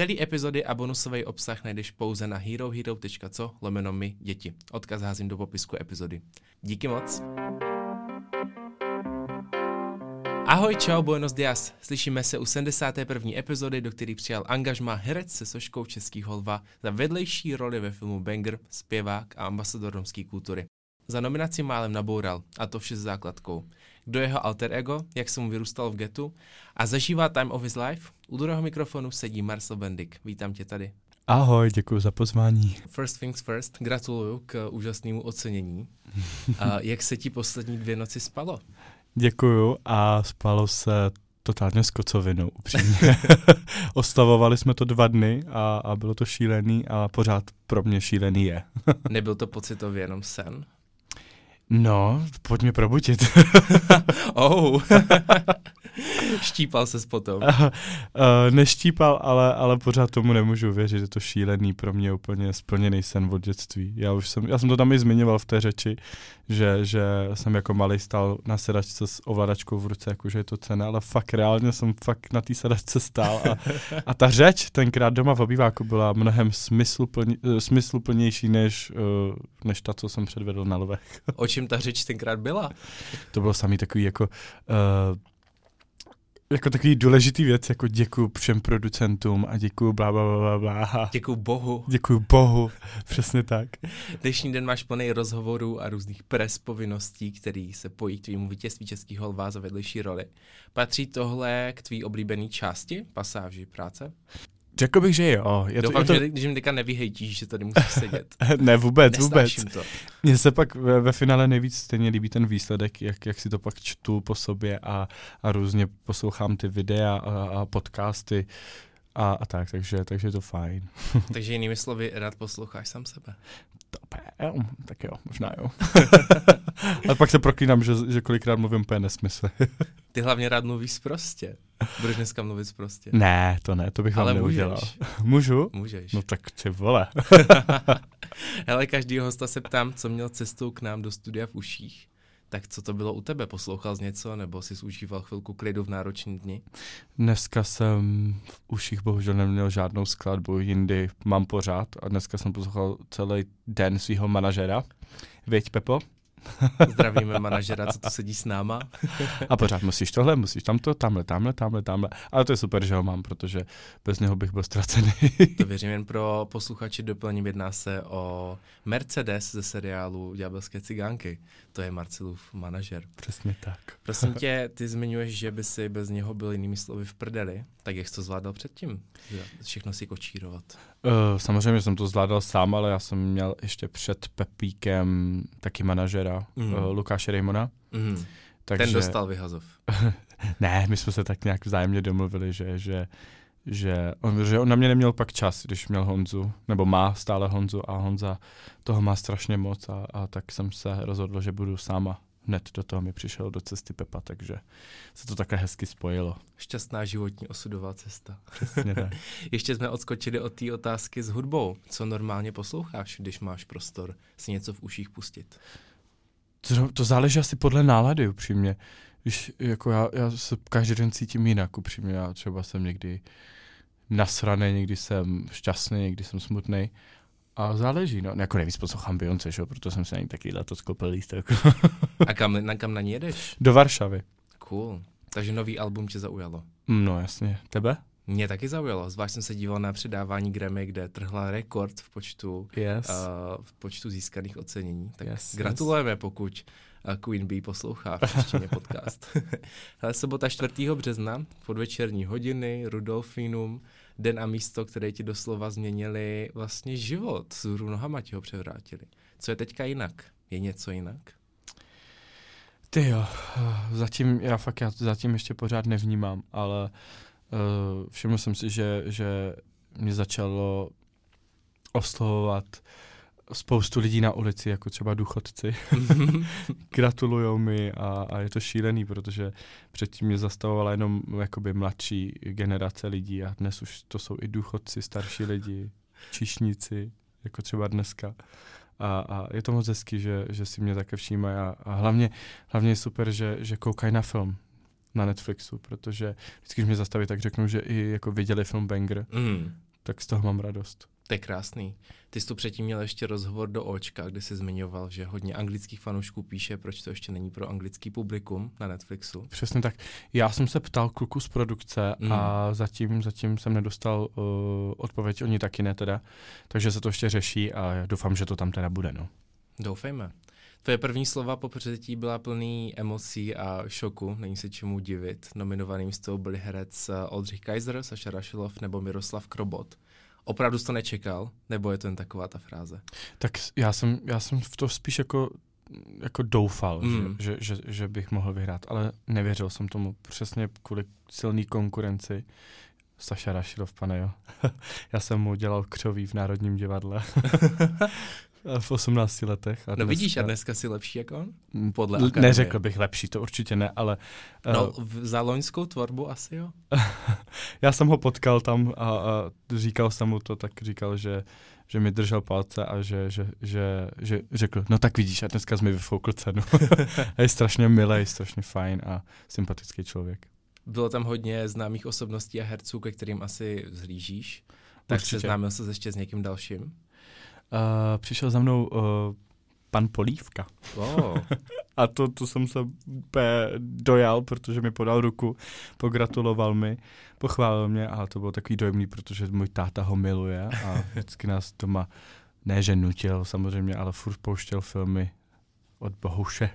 Celý epizody a bonusový obsah najdeš pouze na herohero.co lomeno my děti. Odkaz házím do popisku epizody. Díky moc. Ahoj, čau, buenos dias. Slyšíme se u 71. epizody, do který přijal angažma herec se soškou Český holva za vedlejší roli ve filmu Banger, zpěvák a ambasador romské kultury. Za nominaci málem naboural, a to vše s základkou. Kdo je jeho alter ego, jak se mu vyrůstal v getu a zažívá time of his life? U druhého mikrofonu sedí Marcel Bendik. Vítám tě tady. Ahoj, děkuji za pozvání. First things first, gratuluju k úžasnému ocenění. A jak se ti poslední dvě noci spalo? Děkuju a spalo se totálně s kocovinou, upřímně. Oslavovali jsme to dva dny a, a bylo to šílený a pořád pro mě šílený je. Nebyl to pocitově jenom sen? No, pojď mě probudit. oh. Štípal se potom. Uh, neštípal, ale, ale pořád tomu nemůžu věřit, je to šílený pro mě úplně splněný sen od dětství. Já už jsem, já jsem to tam i zmiňoval v té řeči, že, že jsem jako malý stál na sedačce s ovladačkou v ruce, jakože je to cena, ale fakt reálně jsem fakt na té sedačce stál a, a ta řeč tenkrát doma v obýváku byla mnohem smysluplně, eh, smysluplnější než, uh, než ta, co jsem předvedl na lovech. O čem ta řeč tenkrát byla? To bylo samý takový jako uh, jako takový důležitý věc, jako děkuji všem producentům a děkuji bla, bla, bla, bla. Děkuji Bohu. Děkuji Bohu, přesně tak. Dnešní den máš plný rozhovorů a různých pres povinností, který se pojí k tvýmu vítězství českých holvá za vedlejší roli. Patří tohle k tvý oblíbený části, pasáži práce? Řekl bych, že jo. Je Doufám, to, je to... že když mi teďka nevyhejtíš, že tady musíš sedět. ne, vůbec, vůbec. to. Mně se pak ve, ve finále nejvíc stejně líbí ten výsledek, jak, jak si to pak čtu po sobě a, a různě poslouchám ty videa a, a podcasty a, a tak, takže, takže je to fajn. takže jinými slovy, rád posloucháš sám sebe. To jo, tak jo, možná jo. a pak se proklínám, že, že kolikrát mluvím úplně nesmysly. Ty hlavně rád mluvíš prostě. Budeš dneska mluvit prostě. Ne, to ne, to bych Ale vám neudělal. Můžu? Můžeš. No tak ty vole. Hele, každý hosta se ptám, co měl cestou k nám do studia v uších. Tak co to bylo u tebe? Poslouchal jsi něco nebo jsi užíval chvilku klidu v nároční dni? Dneska jsem v uších bohužel neměl žádnou skladbu, jindy mám pořád a dneska jsem poslouchal celý den svého manažera. Věď, Pepo? Zdravíme manažera, co tu sedí s náma. a pořád musíš tohle, musíš tamto, tamhle, tamhle, tamhle, tamhle. Ale to je super, že ho mám, protože bez něho bych byl ztracený. to věřím jen pro posluchači doplním. Jedná se o Mercedes ze seriálu Ďábelské cigánky. To je Marcelův manažer. Přesně tak. Prosím tě, ty zmiňuješ, že by si bez něho byl jinými slovy v prdeli. Tak jak jsi to zvládal předtím? Všechno si kočírovat. Uh, samozřejmě jsem to zvládal sám, ale já jsem měl ještě před Pepíkem taky manažera, mm. uh, Lukáše Rejmona. Mm. Takže... Ten dostal vyhazov. ne, my jsme se tak nějak vzájemně domluvili, že, že, že, on, že on na mě neměl pak čas, když měl Honzu, nebo má stále Honzu a Honza toho má strašně moc a, a tak jsem se rozhodl, že budu sama hned do toho mi přišel do cesty Pepa, takže se to také hezky spojilo. Šťastná životní osudová cesta. Přesně tak. Ještě jsme odskočili od té otázky s hudbou. Co normálně posloucháš, když máš prostor si něco v uších pustit? To, to záleží asi podle nálady, upřímně. Když, jako já, já se každý den cítím jinak, upřímně. Já třeba jsem někdy nasraný, někdy jsem šťastný, někdy jsem smutný. A záleží, no. Jako nejvíc poslouchám Beyoncé, že? proto jsem si na ní taky letos koupil lístek. A kam, na, kam na ní jedeš? Do Varšavy. Cool. Takže nový album tě zaujalo? No jasně. Tebe? Mě taky zaujalo, zvlášť jsem se díval na předávání Grammy, kde trhla rekord v počtu, yes. uh, v počtu získaných ocenění. Tak yes, gratulujeme, yes. pokud uh, Queen Bee poslouchá v podcast. Hele, sobota 4. března, podvečerní hodiny, Rudolfinum, den a místo, které ti doslova změnili vlastně život. Z nohama ti ho převrátili. Co je teďka jinak? Je něco jinak? Ty jo, zatím, já fakt já zatím ještě pořád nevnímám, ale uh, všiml jsem si, že, že mě začalo oslovovat spoustu lidí na ulici, jako třeba důchodci. Gratulujou mi a, a je to šílený, protože předtím mě zastavovala jenom jakoby mladší generace lidí a dnes už to jsou i důchodci, starší lidi, čišníci, jako třeba dneska. A, a je to moc hezký, že, že si mě také všímají a, a hlavně, hlavně je super, že, že koukají na film na Netflixu, protože vždycky, když mě zastaví, tak řeknu, že i jako viděli film Banger, mm tak z toho mám radost. To je krásný. Ty jsi tu předtím měl ještě rozhovor do Očka, kde jsi zmiňoval, že hodně anglických fanoušků píše, proč to ještě není pro anglický publikum na Netflixu. Přesně tak. Já jsem se ptal kluku z produkce mm. a zatím, zatím jsem nedostal uh, odpověď, oni taky ne teda, takže se to ještě řeší a doufám, že to tam teda bude, no. Doufejme. Tvoje první slova po předtí byla plný emocí a šoku, není se čemu divit. Nominovaným z toho byli herec eh, Oldřich Kaiser, Saša Rašilov nebo Miroslav Krobot. Opravdu jsi to nečekal? Nebo je to jen taková ta fráze? Tak já jsem, já jsem v to spíš jako, jako doufal, mm. že, že, že, že bych mohl vyhrát, ale nevěřil jsem tomu přesně kvůli silné konkurenci. Saša Rašilov, pane jo. já jsem mu dělal křoví v Národním divadle. v 18 letech. A no vidíš, a dneska si lepší jako on? Podle akademie. Neřekl bych lepší, to určitě ne, ale... No, uh, za loňskou tvorbu asi jo? já jsem ho potkal tam a, a říkal jsem mu to, tak říkal, že, že mi držel palce a že, že, že, že řekl, no tak vidíš, a dneska jsi mi vyfoukl cenu. a je strašně milý, strašně fajn a sympatický člověk. Bylo tam hodně známých osobností a herců, ke kterým asi zhlížíš. Tak Určitě. seznámil se ještě s někým dalším? Uh, přišel za mnou uh, pan Polívka. Oh. a to, to jsem se úplně dojal, protože mi podal ruku, pogratuloval mi, pochválil mě a to bylo takový dojemný, protože můj táta ho miluje a vždycky nás doma ne, že nutil samozřejmě, ale furt pouštěl filmy od Bohuše.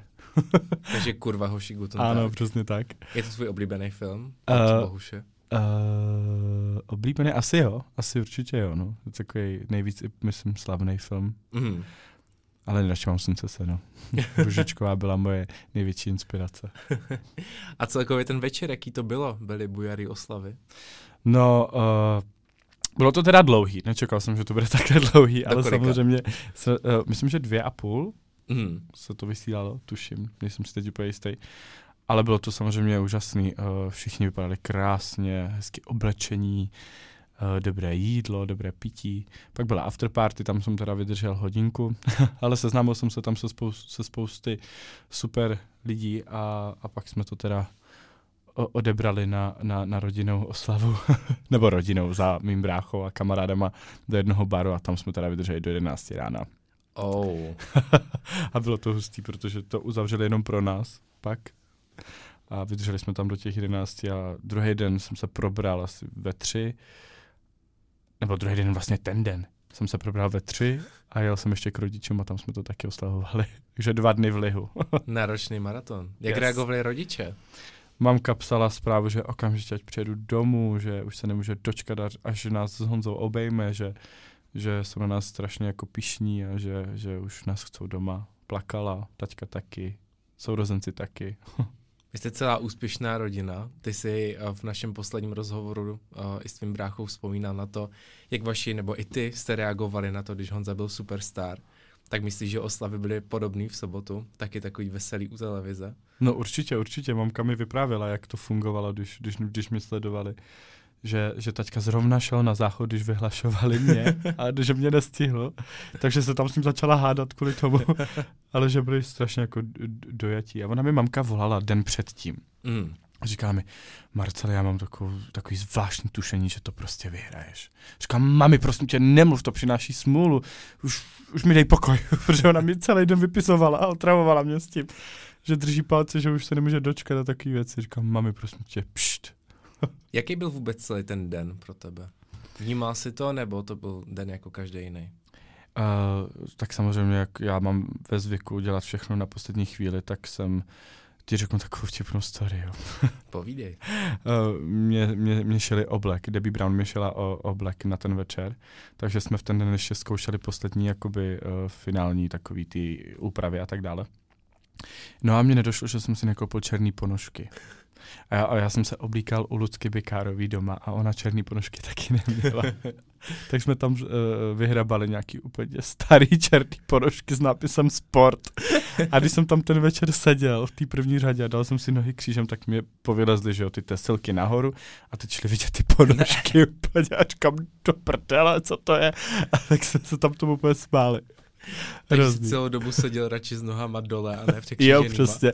Takže kurva hoši Guten Ano, přesně tak. Je to tvůj oblíbený film od uh, Bohuše? Uh, oblíbený? Asi jo, asi určitě jo, no. Je to takový nejvíc, myslím, slavný film. Mm. Ale nejradši mám slunce se, no. Ružičková byla moje největší inspirace. A celkově ten večer, jaký to bylo? Byly bujary oslavy? No, uh, bylo to teda dlouhý, nečekal jsem, že to bude také dlouhý, Do ale kolika? samozřejmě, se, uh, myslím, že dvě a půl mm. se to vysílalo, tuším, nejsem si teď úplně jistý. Ale bylo to samozřejmě úžasný. Eh, všichni vypadali krásně, hezky oblečení, eh, dobré jídlo, dobré pití. Pak byla afterparty, tam jsem teda vydržel hodinku, ale seznámil jsem se tam se, spou- se spousty super lidí a, a pak jsme to teda odebrali na, na, na rodinnou oslavu, nebo rodinou za mým bráchou a kamarádama do jednoho baru a tam jsme teda vydrželi do 11 rána. Oh. a bylo to hustý, protože to uzavřeli jenom pro nás pak a vydrželi jsme tam do těch jedenácti a druhý den jsem se probral asi ve tři, nebo druhý den vlastně ten den jsem se probral ve tři a jel jsem ještě k rodičům a tam jsme to taky oslavovali. Takže dva dny v lihu. Náročný maraton. Jak yes. reagovali rodiče? Mamka psala zprávu, že okamžitě ať přijedu domů, že už se nemůže dočkat, až nás s Honzou obejme, že, že jsou na nás strašně jako pišní a že, že už nás chcou doma. Plakala, taťka taky, sourozenci taky. Vy jste celá úspěšná rodina. Ty jsi eh, v našem posledním rozhovoru uh, i s tvým bráchou vzpomínal na to, jak vaši, nebo i ty jste reagovali na to, když Honza byl superstar. Tak myslíš, že oslavy byly podobné v sobotu? Taky takový veselý u televize? No určitě, určitě. Mamka mi vyprávěla, jak to fungovalo, když, když, když mě sledovali že, že taťka zrovna šel na záchod, když vyhlašovali mě a že mě nestihl, takže se tam s ním začala hádat kvůli tomu, ale že byli strašně jako dojatí. A ona mi mamka volala den předtím. Mm. A říká mi, Marcel, já mám takovou, takový zvláštní tušení, že to prostě vyhraješ. Říkám, mami, prosím tě, nemluv, to přináší smůlu, už, už mi dej pokoj, protože ona mi celý den vypisovala a otravovala mě s tím, že drží palce, že už se nemůže dočkat na takové věci. Říkám, mami, prosím tě, pšt, Jaký byl vůbec celý ten den pro tebe? Vnímal jsi to, nebo to byl den jako každý jiný? Uh, tak samozřejmě, jak já mám ve zvyku dělat všechno na poslední chvíli, tak jsem ti řeknu takovou vtipnou story. Jo. Povídej. uh, mě, mě, mě šeli oblek, Debbie Brown mě šela o, oblek na ten večer, takže jsme v ten den ještě zkoušeli poslední jakoby uh, finální takový ty úpravy a tak dále. No a mně nedošlo, že jsem si nekoupil černý ponožky. A já, a já jsem se oblíkal u Lucky Bikárový doma a ona černý ponožky taky neměla. tak jsme tam uh, vyhrabali nějaký úplně starý černý ponožky s nápisem sport. A když jsem tam ten večer seděl v té první řadě a dal jsem si nohy křížem, tak mě povylezly, že jo, ty tesilky nahoru a teď šli vidět ty ponožky ne. úplně a říkám, do prdele, co to je? A tak jsme se tam tomu úplně smáli. Takže celou dobu seděl radši s nohama dole a ne v Jo, přesně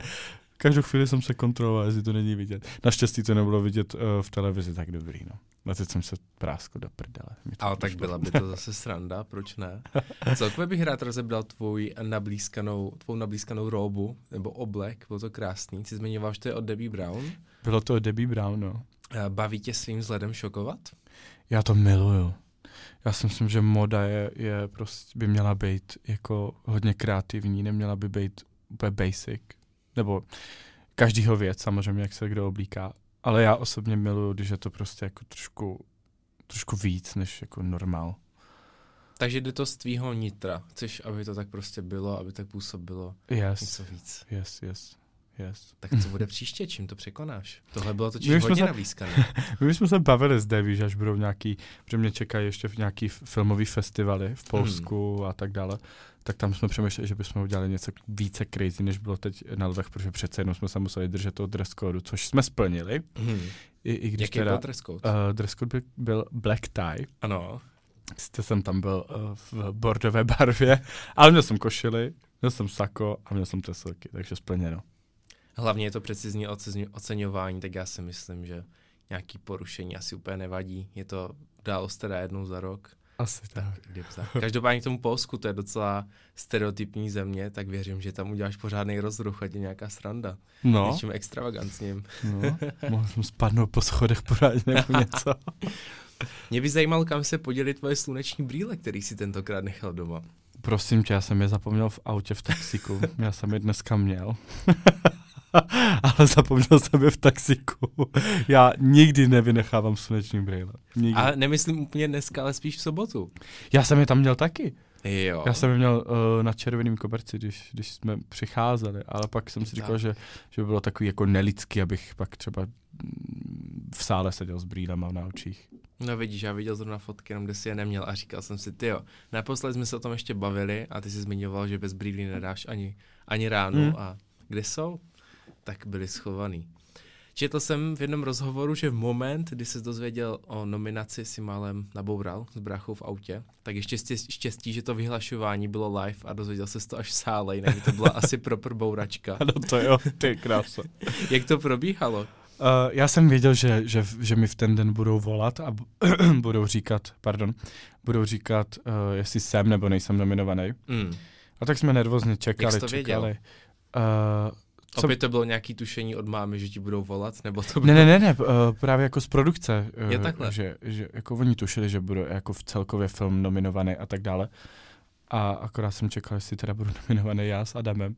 každou chvíli jsem se kontroloval, jestli to není vidět. Naštěstí to nebylo vidět uh, v televizi, tak dobrý, no. A teď jsem se práskl do prdele. Ale tak byla by to zase sranda, proč ne? Celkově bych rád rozebral tvůj nablízkanou, tvou nablízkanou róbu, nebo oblek, bylo to krásný. Jsi zmiňoval, že to je od Debbie Brown. Bylo to od Debbie Brown, no. Baví tě svým vzhledem šokovat? Já to miluju. Já si myslím, že moda je, je prostě, by měla být jako hodně kreativní, neměla by být úplně basic. Nebo každýho věc, samozřejmě, jak se kdo oblíká. Ale já osobně miluju, když je to prostě jako trošku, trošku víc, než jako normál. Takže jde to z tvýho nitra. Chceš, aby to tak prostě bylo, aby tak působilo yes. něco víc. Yes, yes. Yes. Tak co bude příště, čím to překonáš? Tohle bylo totiž hodně se, navlískané. My jsme se bavili s Devi, že až budou nějaký, protože mě čekají ještě v nějaký filmový festivaly v Polsku hmm. a tak dále, tak tam jsme přemýšleli, že bychom udělali něco více crazy, než bylo teď na lvech, protože přece jenom jsme se museli držet toho dress code, což jsme splnili. Hmm. I, i když Jaký teda, byl dress code? Uh, dress code by, byl black tie. Ano. Sice jsem tam byl uh, v bordové barvě, ale měl jsem košily, měl jsem sako a měl jsem tesilky, takže splněno. Hlavně je to precizní oceňování, tak já si myslím, že nějaký porušení asi úplně nevadí. Je to událost teda jednou za rok. Asi tak. tak. Každopádně k tomu Polsku, to je docela stereotypní země, tak věřím, že tam uděláš pořádný rozruch, ať je nějaká sranda. No. Něčím extravagantním. No, mohl jsem spadnout po schodech pořádně nebo něco. Mě by zajímalo, kam se podělit tvoje sluneční brýle, který si tentokrát nechal doma. Prosím tě, já jsem je zapomněl v autě v taxiku. já jsem je dneska měl. ale zapomněl jsem je v taxiku. Já nikdy nevynechávám sluneční brýle. Nikdy. A nemyslím úplně dneska, ale spíš v sobotu. Já jsem je tam měl taky. Jo. Já jsem je měl uh, na červeném koberci, když, když jsme přicházeli, ale pak jsem si říkal, že, že by bylo takový jako nelidský, abych pak třeba mm, v sále seděl s brýlema na očích. No vidíš, já viděl zrovna fotky, jenom kde si je neměl a říkal jsem si, ty jo, naposled jsme se o tom ještě bavili a ty jsi zmiňoval, že bez brýlí nedáš ani, ani ráno hmm. a kde jsou? Tak byli schovaný. Četl jsem v jednom rozhovoru, že v moment, kdy se dozvěděl o nominaci, si málem naboural s brachou v autě, tak ještě štěstí, že to vyhlašování bylo live a dozvěděl se to až v sále, jinak by to byla asi proper bouračka. No to jo, ty krása. Jak to probíhalo? Uh, já jsem věděl, že, že, že mi v ten den budou volat a budou říkat, pardon, budou říkat, uh, jestli jsem nebo nejsem nominovaný. Mm. A tak jsme nervózně čekali, Jak jsi to čekali. Věděl? Uh, co? Opět to bylo nějaký tušení od mámy, že ti budou volat? Nebo to bylo... Ne, ne, ne, ne, uh, právě jako z produkce. Uh, Je takhle? Že, že jako oni tušili, že bude jako v celkově film nominovaný a tak dále. A akorát jsem čekal, jestli teda budu nominovaný já s Adamem.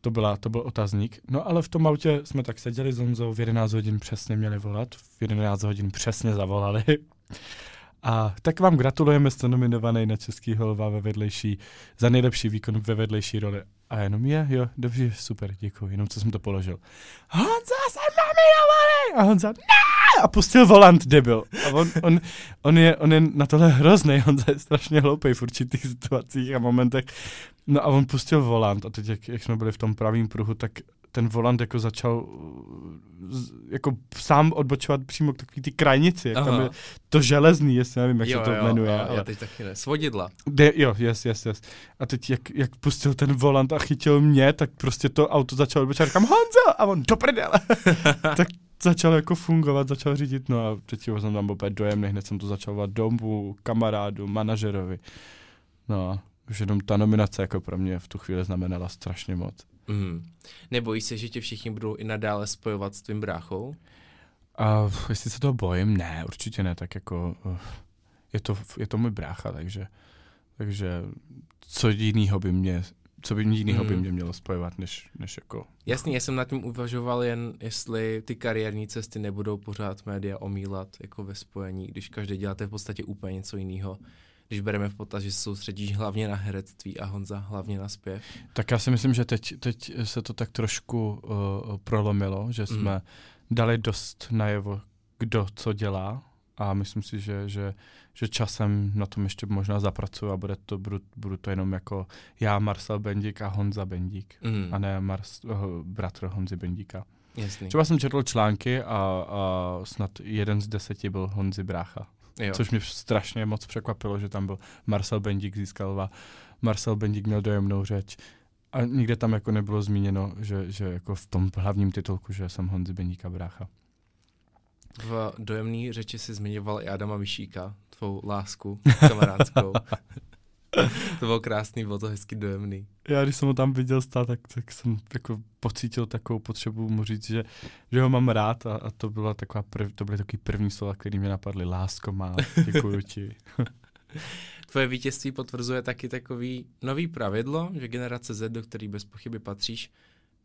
To, byla, to byl otazník. No ale v tom autě jsme tak seděli s Honzou, v 11 hodin přesně měli volat, v 11 hodin přesně zavolali. A tak vám gratulujeme, jste nominovaný na Český holva ve vedlejší, za nejlepší výkon ve vedlejší roli. A jenom je, jo, dobře, super, děkuji, jenom co jsem to položil. Honza, jsem nominovaný! A Honza, ne! A pustil volant, debil. A on, on, on, je, on je na tohle hrozný, Honza je strašně hloupý v určitých situacích a momentech. No a on pustil volant a teď, jak, jak jsme byli v tom pravém pruhu, tak ten volant jako začal jako sám odbočovat přímo k takový ty krajnici, jak tam je to železný, jestli nevím, jak jo, se to jo, jmenuje. Jo, ale teď taky ne. Svodidla. De, jo, yes, yes, yes. A teď jak, jak pustil ten volant a chytil mě, tak prostě to auto začalo odbočovat, říkám Honza! A on do prdele. tak začal jako fungovat, začal řídit, no a teď jsem tam opět dojemný, hned jsem to začal vovat domů, kamarádu, manažerovi. No, už jenom ta nominace jako pro mě v tu chvíli znamenala strašně moc. Mm. Nebojíš se, že tě všichni budou i nadále spojovat s tvým bráchou? Uh, jestli se toho bojím, ne, určitě ne, tak jako uh, je, to, je to můj brácha, takže, takže co jinýho by mě co by jinýho mm. by mě mělo spojovat, než, než jako... Jasný, já jsem nad tím uvažoval jen, jestli ty kariérní cesty nebudou pořád média omílat jako ve spojení, když každý děláte v podstatě úplně něco jiného když bereme v potaz, že se soustředíš hlavně na herectví a Honza hlavně na zpěv? Tak já si myslím, že teď, teď se to tak trošku uh, prolomilo, že mm. jsme dali dost najevo, kdo co dělá a myslím si, že, že, že časem na tom ještě možná zapracuju a bude to, budu, budu to jenom jako já, Marcel Bendík a Honza Bendík mm. a ne Mars, uh, bratr Honzy Bendíka. Jasný. Třeba jsem četl články a, a snad jeden z deseti byl Honzi Brácha. Jo. Což mě strašně moc překvapilo, že tam byl Marcel Bendík získal a Marcel Bendík měl dojemnou řeč a nikde tam jako nebylo zmíněno, že, že jako v tom hlavním titulku, že jsem Honzi Beníka brácha. V dojemné řeči si zmiňoval i Adama Mišíka, tvou lásku kamarádskou. to bylo krásný, bylo to hezky dojemný. Já když jsem ho tam viděl stát, tak, tak jsem jako pocítil takovou potřebu mu říct, že, že ho mám rád a, a to, byla taková prv, to byly takový první slova, které mě napadly. Lásko má, děkuji ti. Tvoje vítězství potvrzuje taky takový nový pravidlo, že generace Z, do který bez pochyby patříš,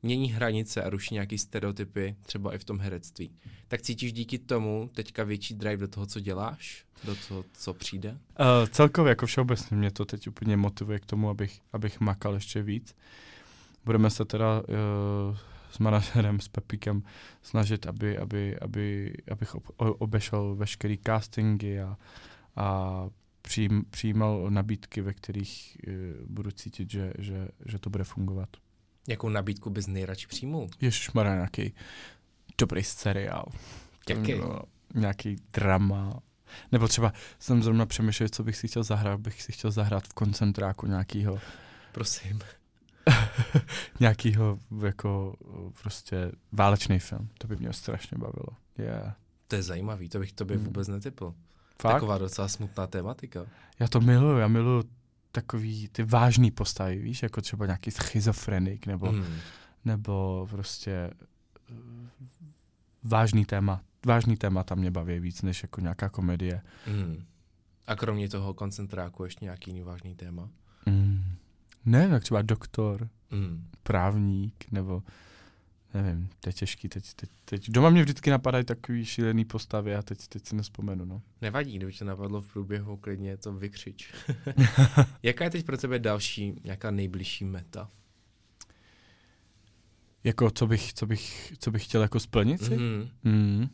mění hranice a ruší nějaký stereotypy, třeba i v tom herectví. Tak cítíš díky tomu teďka větší drive do toho, co děláš? Do toho, co přijde? Uh, celkově, jako všeobecně, mě to teď úplně motivuje k tomu, abych, abych makal ještě víc. Budeme se teda uh, s manažerem, s Pepíkem snažit, aby, aby, aby, abych ob, obešel veškerý castingy a, a přijím, přijímal nabídky, ve kterých uh, budu cítit, že, že, že to bude fungovat. Jakou nabídku bys nejradši přijmul? má nějaký dobrý seriál. Jaký? Nějaký drama. Nebo třeba jsem zrovna přemýšlel, co bych si chtěl zahrát. Bych si chtěl zahrát v koncentráku nějakýho. Prosím. nějakýho jako prostě válečný film. To by mě strašně bavilo. Yeah. To je zajímavý, to bych tobě hmm. vůbec netypl. Fakt? Taková docela smutná tématika. Já to miluju, já miluju takový ty vážný postavy, víš, jako třeba nějaký schizofrenik nebo, mm. nebo prostě eh, vážný téma. Vážný téma tam mě baví víc, než jako nějaká komedie. Mm. A kromě toho koncentráku ještě nějaký jiný vážný téma? Mm. Ne, tak třeba doktor, mm. právník, nebo nevím, to je těžký. Teď, teď, teď. Doma mě vždycky napadají takový šílený postavy a teď, teď si nespomenu. No. Nevadí, kdyby tě napadlo v průběhu, klidně to vykřič. Jaká je teď pro tebe další, nějaká nejbližší meta? Jako, co bych, co bych, co bych chtěl jako splnit si? Mm-hmm. Mm.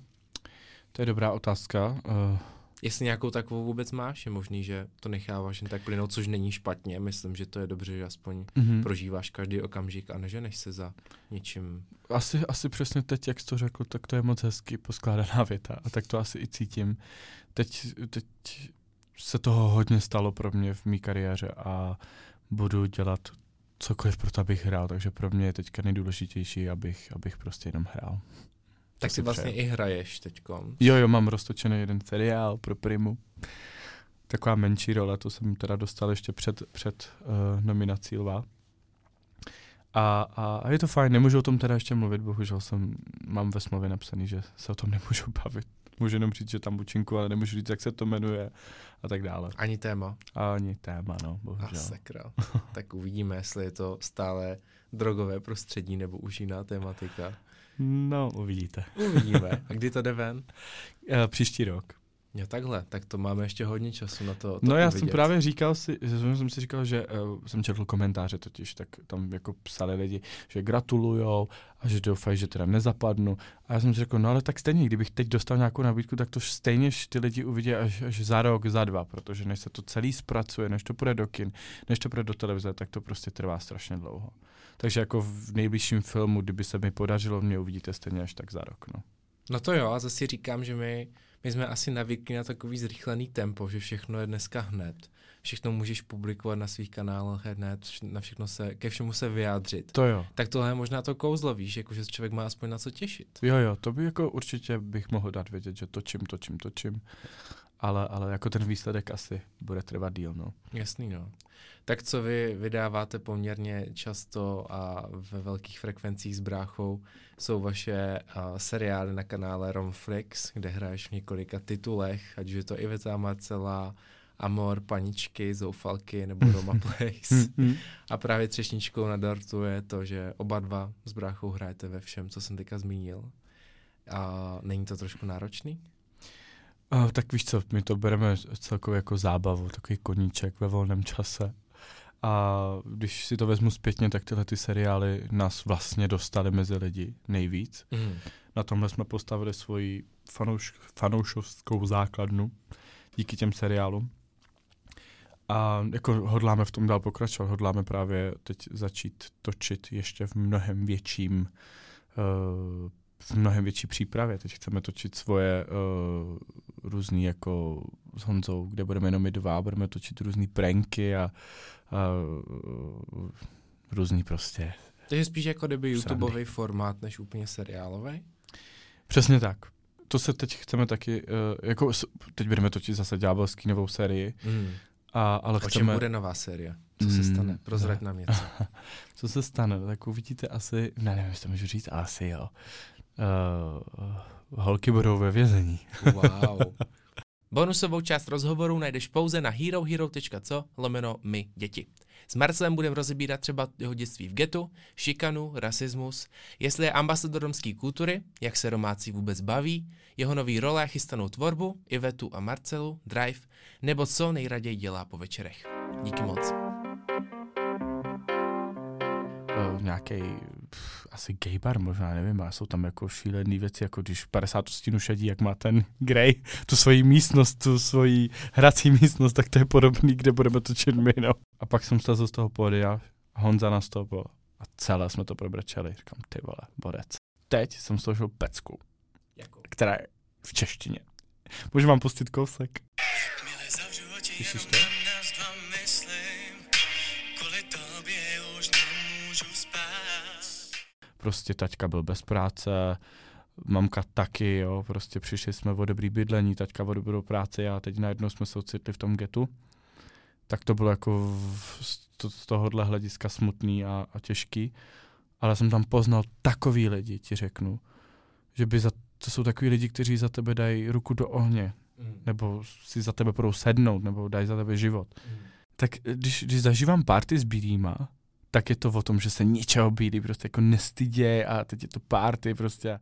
To je dobrá otázka. Uh, Jestli nějakou takovou vůbec máš, je možný, že to necháváš jen tak plynout, což není špatně. Myslím, že to je dobře, že aspoň mm-hmm. prožíváš každý okamžik a neženeš se za něčím. Asi, asi přesně teď, jak jsi to řekl, tak to je moc hezky poskládaná věta a tak to asi i cítím. Teď, teď se toho hodně stalo pro mě v mé kariéře a budu dělat cokoliv pro to, abych hrál, takže pro mě je teďka nejdůležitější, abych, abych prostě jenom hrál. Tak si vlastně přeju. i hraješ teďko. Jo, jo, mám roztočený jeden seriál pro Primu. Taková menší role, to jsem teda dostal ještě před, před uh, nominací Lva. A, a, a je to fajn, nemůžu o tom teda ještě mluvit, bohužel jsem, mám ve smlouvě napsaný, že se o tom nemůžu bavit. Můžu jenom říct, že tam bučinku, ale nemůžu říct, jak se to jmenuje a tak dále. Ani téma. Ani téma, no, bohužel. A sakra. tak uvidíme, jestli je to stále drogové prostředí nebo už jiná tématika. No, uvidíte. Uvidíme. A kdy to jde ven? Eh, příští rok. Jo, takhle, tak to máme ještě hodně času na to. to no já uvidět. jsem právě říkal si, jsem si říkal, že uh, jsem četl komentáře totiž, tak tam jako psali lidi, že gratulujou a že doufají, že teda nezapadnu. A já jsem si řekl, no ale tak stejně, kdybych teď dostal nějakou nabídku, tak to stejně ty lidi uvidí až, až za rok, za dva, protože než se to celý zpracuje, než to půjde do kin, než to půjde do televize, tak to prostě trvá strašně dlouho. Takže jako v nejbližším filmu, kdyby se mi podařilo, mě uvidíte stejně až tak za rok. No, no to jo, a zase říkám, že my, my jsme asi navykli na takový zrychlený tempo, že všechno je dneska hned. Všechno můžeš publikovat na svých kanálech hned, na všechno se, ke všemu se vyjádřit. To jo. Tak tohle je možná to kouzlo, víš, jako že člověk má aspoň na co těšit. Jo, jo, to by jako určitě bych mohl dát vědět, že točím, točím, točím ale, ale jako ten výsledek asi bude trvat díl. No. Jasný, no. Tak co vy vydáváte poměrně často a ve velkých frekvencích s bráchou, jsou vaše uh, seriály na kanále Romflix, kde hraješ v několika titulech, ať je to Iveta Marcela, Amor, Paničky, Zoufalky nebo Roma Place. a právě třešničkou na dartu je to, že oba dva s bráchou hrajete ve všem, co jsem teďka zmínil. A není to trošku náročný? Uh, tak víš co, my to bereme celkově jako zábavu, takový koníček ve volném čase. A když si to vezmu zpětně, tak tyhle ty seriály nás vlastně dostali mezi lidi nejvíc. Mm. Na tomhle jsme postavili svoji fanouš, fanoušovskou základnu díky těm seriálům. A jako hodláme v tom dál pokračovat, hodláme právě teď začít točit ještě v mnohem větším uh, v mnohem větší přípravě. Teď chceme točit svoje uh, různý jako s Honzou, kde budeme jenom my dva, budeme točit různé pranky a, a uh, různý prostě. Takže spíš jako kdyby. YouTubeový formát, než úplně seriálový? Přesně tak. To se teď chceme taky, uh, jako teď budeme točit zase ďábelský novou sérii, Mm. a, ale O čem chceme, bude nová série? Co se Mm, stane? Prozrať nám něco. co se stane, tak uvidíte asi, ne, nevím, jestli to můžu říct, ale asi jo. Uh, holky budou ve vězení. Wow. Bonusovou část rozhovoru najdeš pouze na herohero.co lomeno my děti. S Marcelem budeme rozebírat třeba jeho dětství v getu, šikanu, rasismus, jestli je ambasador romské kultury, jak se Romáci vůbec baví, jeho nový role a chystanou tvorbu, Ivetu a Marcelu, Drive, nebo co nejraději dělá po večerech. Díky moc. Uh, nějaký asi gay bar možná, nevím, ale jsou tam jako šílené věci, jako když 50 stínu šedí, jak má ten Grey, tu svoji místnost, tu svoji hrací místnost, tak to je podobný, kde budeme točit my, no. A pak jsem slezl z toho pódia, Honza nastoupil a celé jsme to probrečeli. Říkám, ty vole, borec. Teď jsem složil pecku, Jako. která je v češtině. Můžu vám pustit kousek? Milé zavřu oči, Slyšíš jenom to? Prostě taťka byl bez práce, mamka taky, jo, prostě přišli jsme o dobrý bydlení, taťka o dobrou práci a teď najednou jsme se ocitli v tom getu. Tak to bylo jako to, z tohohle hlediska smutný a, a těžký. Ale jsem tam poznal takový lidi, ti řeknu, že by za, to jsou takový lidi, kteří za tebe dají ruku do ohně, Mm. nebo si za tebe budou sednout, nebo dají za tebe život. Tak když, když zažívám party s bílýma, tak je to o tom, že se ničeho bílý prostě jako nestyděj a teď je to party prostě.